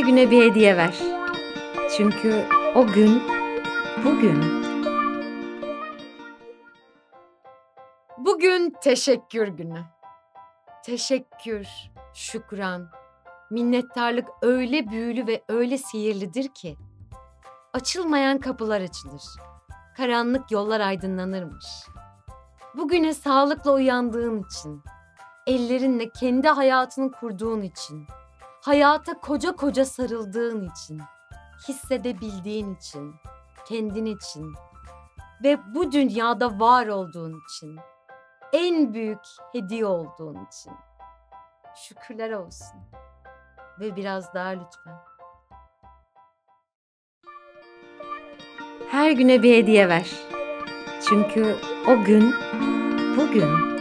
güne bir hediye ver. Çünkü o gün bugün. Bugün teşekkür günü. Teşekkür, şükran, minnettarlık öyle büyülü ve öyle sihirlidir ki açılmayan kapılar açılır. Karanlık yollar aydınlanırmış. Bugüne sağlıkla uyandığın için, ellerinle kendi hayatını kurduğun için, hayata koca koca sarıldığın için, hissedebildiğin için, kendin için ve bu dünyada var olduğun için, en büyük hediye olduğun için. Şükürler olsun. Ve biraz daha lütfen. Her güne bir hediye ver. Çünkü o gün bugün.